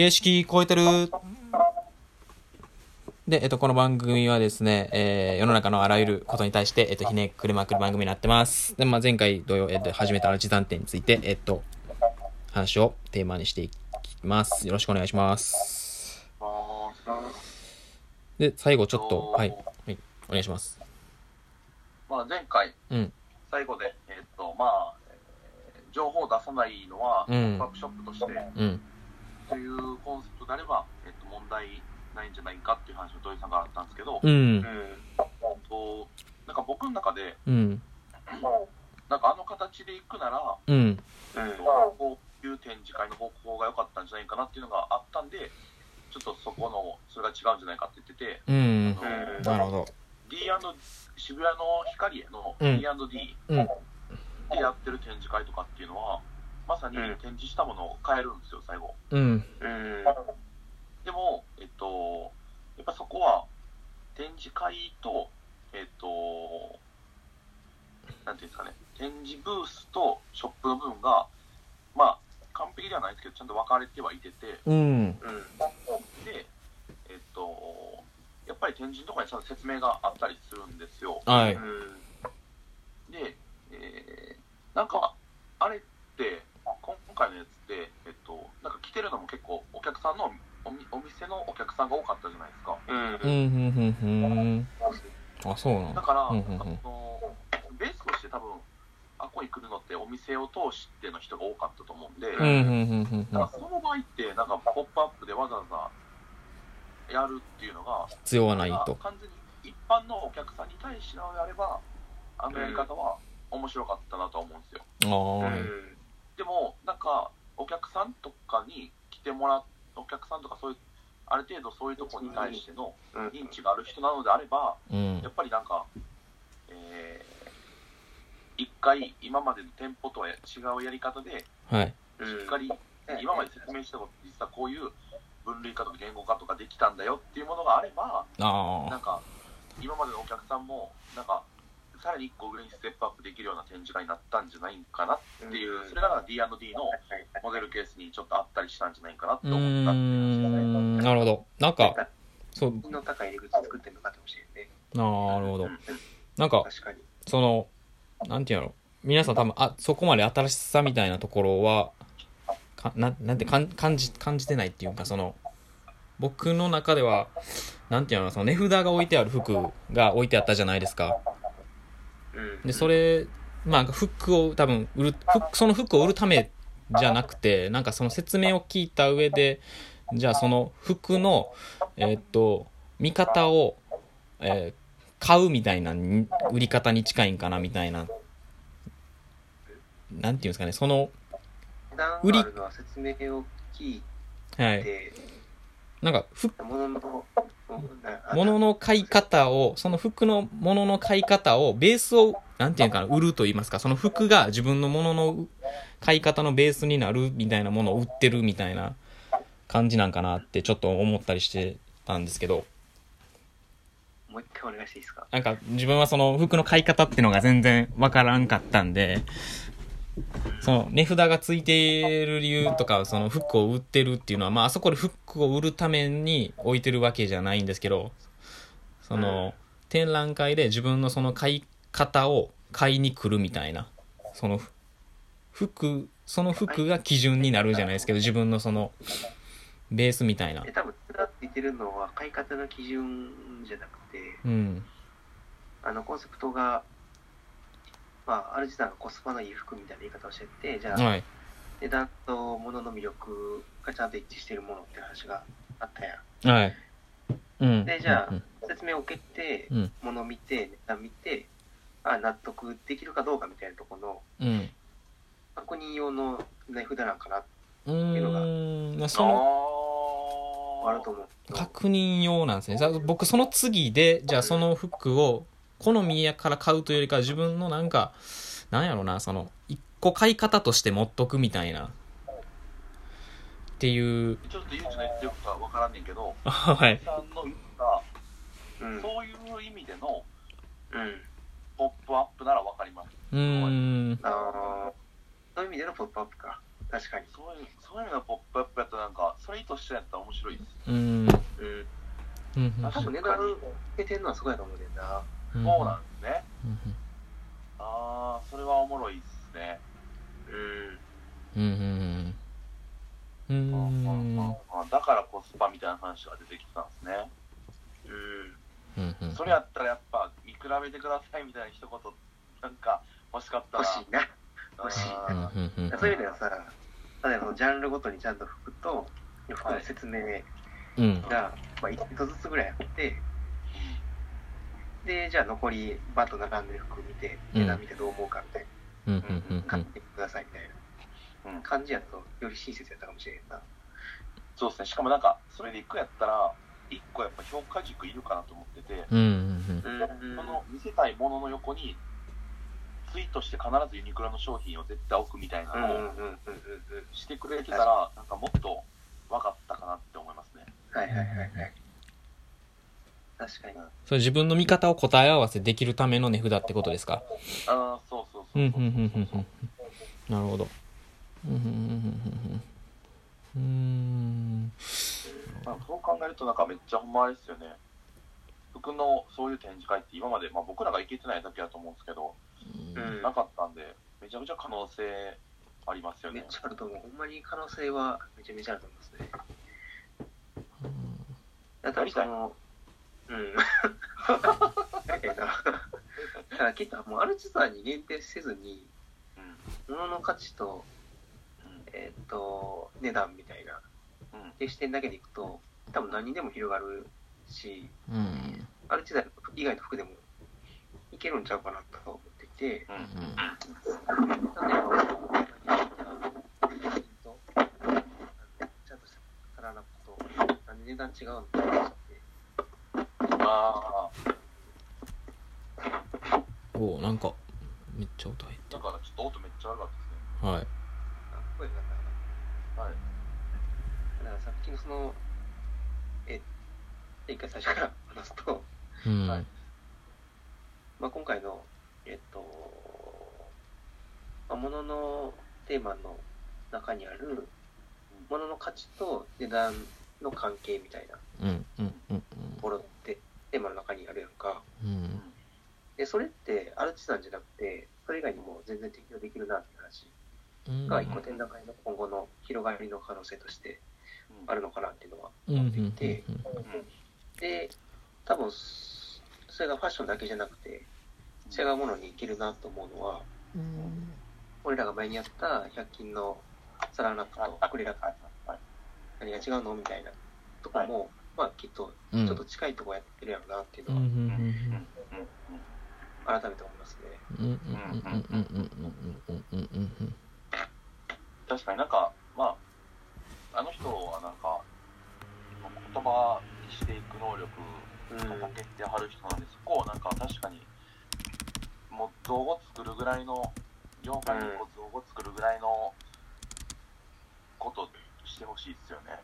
形式超えてる。で、えっと、この番組はですね、えー、世の中のあらゆることに対して、えっと、ひねくれまくる番組になってます。で、まあ、前回同様、えっと、始めたアルチ暫定について、えっと、話をテーマにしていきます。よろしくお願いします。で、最後ちょっと、はい、はい、お願いします。まあ、前回、うん、最後で、えっと、まあ、えー情報を出さないのは、うんワークショップとして、うん、というコンセプトであれば、えっと、問題ないんじゃないかっていう話を土井さんからあったんですけど、うん、となんか僕の中で、うん、なんかあの形でいくなら、うん、えっとこういう展示会の方向が良かったんじゃないかなっていうのがあったんで、ちょっとそこの、それが違うんじゃないかって言ってて、うん、うんなるほど。D& 渋谷の光へのうん。D&D うん、でやってる展示会とかっていうのは、まさに展示したものを変えるんですよ、最後。うん、でも、えっと、やっぱそこは展示会と、えっと、なんていうんですかね、展示ブースとショップの部分が、まあ、完璧ではないですけど、ちゃんと分かれてはいてて、うん、で、えっと、やっぱり展示のところにちゃんと説明があったりするんですよ。はい。で、えーなんか、あれって、今回のやつって、えっと、なんか来てるのも結構、お客さんのおみ、お店のお客さんが多かったじゃないですか。うん、うん、うん、あ、そうなんだ。だから、うんうんうんなんかそのベースとして多分、あこに来るのってお店を通しての人が多かったと思うんで、うん、うん、うん、うん、だからその場合って、なんか、ポップアップでわざわざやるっていうのが、必要はないと。完全に一般のお客さんに対してなのであれば、あのやり方は面白かったなとは思うんですよ。ああ、でも、なんか、お客さんとかに来てもらっお客さんとかそういう、ある程度そういうところに対しての認知がある人なのであれば、うん。や、っぱりなんか、えー、一回、今までの店舗とは違うやり方で、はい。しっかり、今まで説明したこと、実はこういう分類化とか言語化とかできたんだよっていうものがあれば、なあんか、今までのお客さんも、なんか、さらに一個上にステップアップできるような展示会になったんじゃないかなっていう、それが D&D のモデルケースにちょっとあったりしたんじゃないかなって思ったっていうなるほど。なんか、そう、品の高い入り口作ってるのかもしれんね。なるほどうん。なんか、確かに。その、なんていうの？皆さん多分、あ、そこまで新しさみたいなところは、かななんてかん感じ、感じてないっていうか、その、僕の中では、なんていうの？その値札が置いてある服が置いてあったじゃないですか。うん。で、それ、まあ、服を多分売る、服その服を売るためじゃなくて、なんかその説明を聞いた上で、じゃあその服の、えーっと、見方を、えー買うみたいなに売り方に近いんかなみたいな。なんていうんですかね、その、売り説明を聞いはい。て、なんか、服、物の買い方を、その服のもの買い方を、ベースを、なんていうかな、売ると言いますか、その服が自分のものの買い方のベースになるみたいなものを売ってるみたいな感じなんかなってちょっと思ったりしてたんですけど、もう一回お願いしていいですかなんか自分はその服の買い方っていうのが全然わからんかったんで、その値札がついてる理由とか、その服を売ってるっていうのは、まああそこで服を売るために置いてるわけじゃないんですけど、その展覧会で自分のその買い方を買いに来るみたいな、その服、その服が基準になるじゃないですけど、自分のそのベースみたいなで、。多分、つなってるのは買い方の基準じゃなくて、うん。あの、コンセプトが、まあ、ある時代のコスパのいい服みたいな言い方をしてて、じゃあ、はい。値段と物の魅力がちゃんと一致しているものって話があったやん。はい。うん。でじゃあうん説明を受けて、うん物見て、値段見て、あ、納得できるかどうかみたいなところのうん。確認用の値札なんかな、うーん、まあその、ああると思う。確認用なんですね。さ僕、その次で、じゃあその服を、好みやから買うというよりかは自分のなんか、なんやろな、その、一個買い方として持っとくみたいな。っていう、ちょっとゆうちの言ってることは分からんねんけど、はい。さんの言った。そういう意味でのうん。ポップアップなら分かります。うーん。あーそういう意味でのポップアップか。確かに。そういう、そういうのがポップアップやったらなんか、それ意図して白いです。うん。うん。うん。うん。多分値段つけてんのはそこやと思うねんな。うんそうなんですね。うんああ、それはおもろいですね。うん。うん。うん。ううんん。うん。あだからコスパみたいな話が出てきたんですね。うん。うん。それやったらやっぱ見比べてくださいみたいな一言なんか欲しかったら欲しいな。欲しい。そういう意味ではさ、例えばそのジャンルごとにちゃんと服と、服の説明うん。が、まあ、一つずつぐらいあって、で、じゃあ残りバッと並んでる服見て、うん値段見てどう思うかみたいうん。うん。うん。な、買ってくださいみたいうんな感じやと、より親切やったかもしれんな。そうですねしかもなんかそれでいくやったら一個やっぱ評価軸いるかなと思ってて、うん。うん。うんその見せたいものの横にツイートして必ずユニクロの商品を絶対置くみたいなのをうんうん。してくれてたらなんかもっと分かったかなって思いますねはいはいはいはい。確かに。それ自分の見方を答え合わせできるための値札ってことですか？ああそうそううん。うん。そうそううん。うん。うん。なるほど。うん。うん。うん。うん。まあそう考えるとなんかめっちゃほんまあれですよね服のそういう展示会って今まで、まあ、僕らが行けてないだけだと思うんですけど、うんなかったんでめちゃめちゃ可能性ありますよねめっちゃあると思う。ほんまに可能性はめちゃめちゃあると思いますね。だからその、うん。だけど、だから結構もうアルチザーに限定せずに、うん物の価値と、うんえーっと、値段みたいな、うんって視点だけでいくと、多分何にでも広がるし、うん。アルチザー以外の服でもいけるんちゃうかなと思っていて、うんうん。なんで、あの、と、あのちゃんとした皿なこと、何で値段違うんだって、あおおなんか、めっちゃ音入っあだからちょっと音めっちゃ悪かったた。はい。あ、声がなかですねはいだからさっきのその、え、一回最初から話すと、うん。はいまあ、今回の、えっと、まあ、物のテーマの中にある、物の価値と値段の関係みたいなうん。うん。うん。ところテーマの中にあるやんか。うん。で、それって、アルチさんじゃなくて、それ以外にも全然適用できるなって話うん。が、一個展覧会の今後の広がりの可能性としてあるのかなっていうのは。思っていて、うんで、多分、それがファッションだけじゃなくて、違うものにいけるなと思うのは、うん。俺らが前にやった100均のサランラップとアクリルラップ何が違うのみたいなとこも、まあ、きっとちょっと近いとこやってるやろうなっていうのは、改めて思いますね。確かになんか、まあ、あの人はなんか、言葉にしていく能力が欠けてはる人なんで、そこをなんか確かに、もう造語作るぐらいの、業界にこう造語作るぐらいのことしてほしいですよね。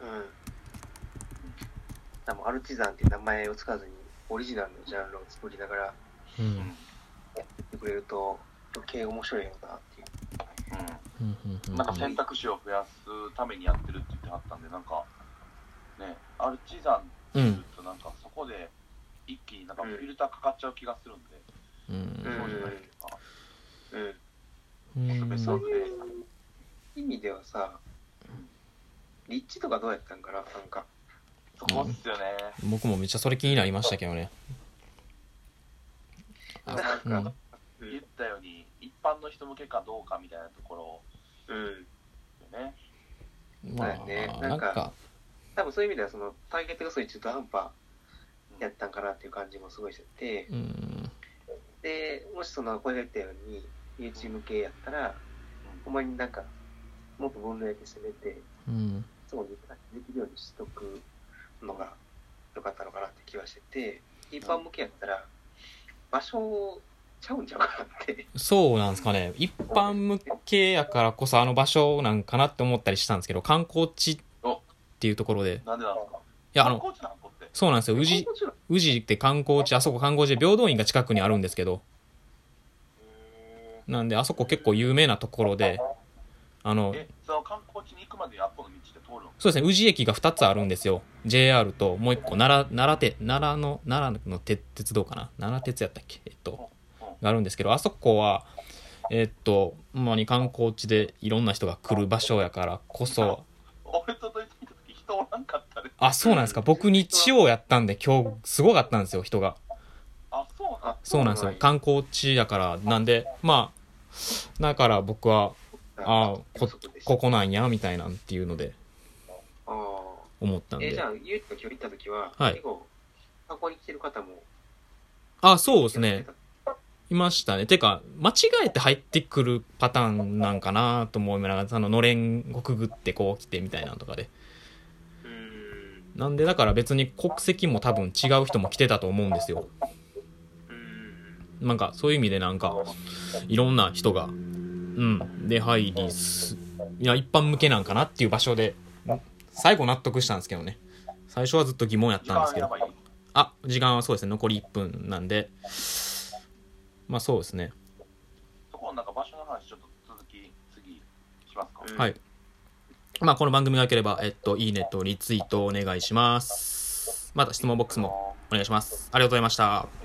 うん。でもアルチザンっていう名前を使わずにオリジナルのジャンルを作りながらう。うんんやってくれると余計面白いよなっていう。うん。なんか選択肢を増やすためにやってるって言ってはったんで、なんか、ね、アルチザンっていうと、なんかそこで一気になんかフィルターかかっちゃう気がするんで、うん。そうじゃないですか。うん。うん。そういう意味ではさ、立地とかどうやったんかななんか。そこっすよね。僕もめっちゃそれ気になりましたけどね。あなんか、うんうん言ったように、一般の人向けかどうかみたいなところうん。でね。まそうやねあ、なんんか、多分そういう意味ではそのターゲットがすごい中途半端やったんかなっていう感じもすごいしてて、うん。で、もしその、これが言ったように、YouTube 向けやったら、ほんまになんか、もっと分類で攻めて、うん。そこにできるようにしとくのが良かったのかなって気はしてて、一般向けやったら、場所ちゃうんちゃうかなって。そうなんですかね。一般向けやからこそあの場所なんかなって思ったりしたんですけど、観光地っていうところで。いなんでなんですかや、あの。そうなんですよ。宇治、宇治って観光地、あそこ観光地で平等院が近くにあるんですけど、へなんであそこ結構有名なところで、あの、え、その観光地に行くまでの道って通るの？そうですね、宇治駅が2つあるんですよ。JR と、もう1個、奈良、奈良鉄、奈良の、奈良の鉄鉄道かな？奈良鉄やったっけ？えっと、があるんですけど、あそこは、えっと、ほんまに観光地でいろんな人が来る場所やからこそ、俺とドイツに行った時人おらんかったで。あ、そうなんですか？僕日曜やったんで今日すごかったんですよ、人が。あ、そうなんそうなんですよ。観光地やから、なんで、まあ、だから僕は、あこ、ここなんや、みたいなんっていうのでああ。思ったんでえじゃ。あ、ゆうと今日行った時は、はい結構、に来てる方も。あ、そうですね。。いましたね。てか、間違えて入ってくるパターンなんかなと思いながら、その、のれんをくぐってこう来てみたいなのとかで。うーん。なんで、だから別に国籍も多分違う人も来てたと思うんですよ。うーん。なんか、そういう意味でなんか、いろんな人が、うん、出入りす、いや、一般向けなんかなっていう場所で、最後納得したんですけどね。最初はずっと疑問やっ時たんですけど。あ、時間はそうですね、残り1分なんで、まあそうですね。そこのなんか場所の話ちょっと続き、次しますか？うんはい。まあこの番組が良ければ、えっと、いいねとリツイートお願いします。また質問ボックスもお願いします。ありがとうございました。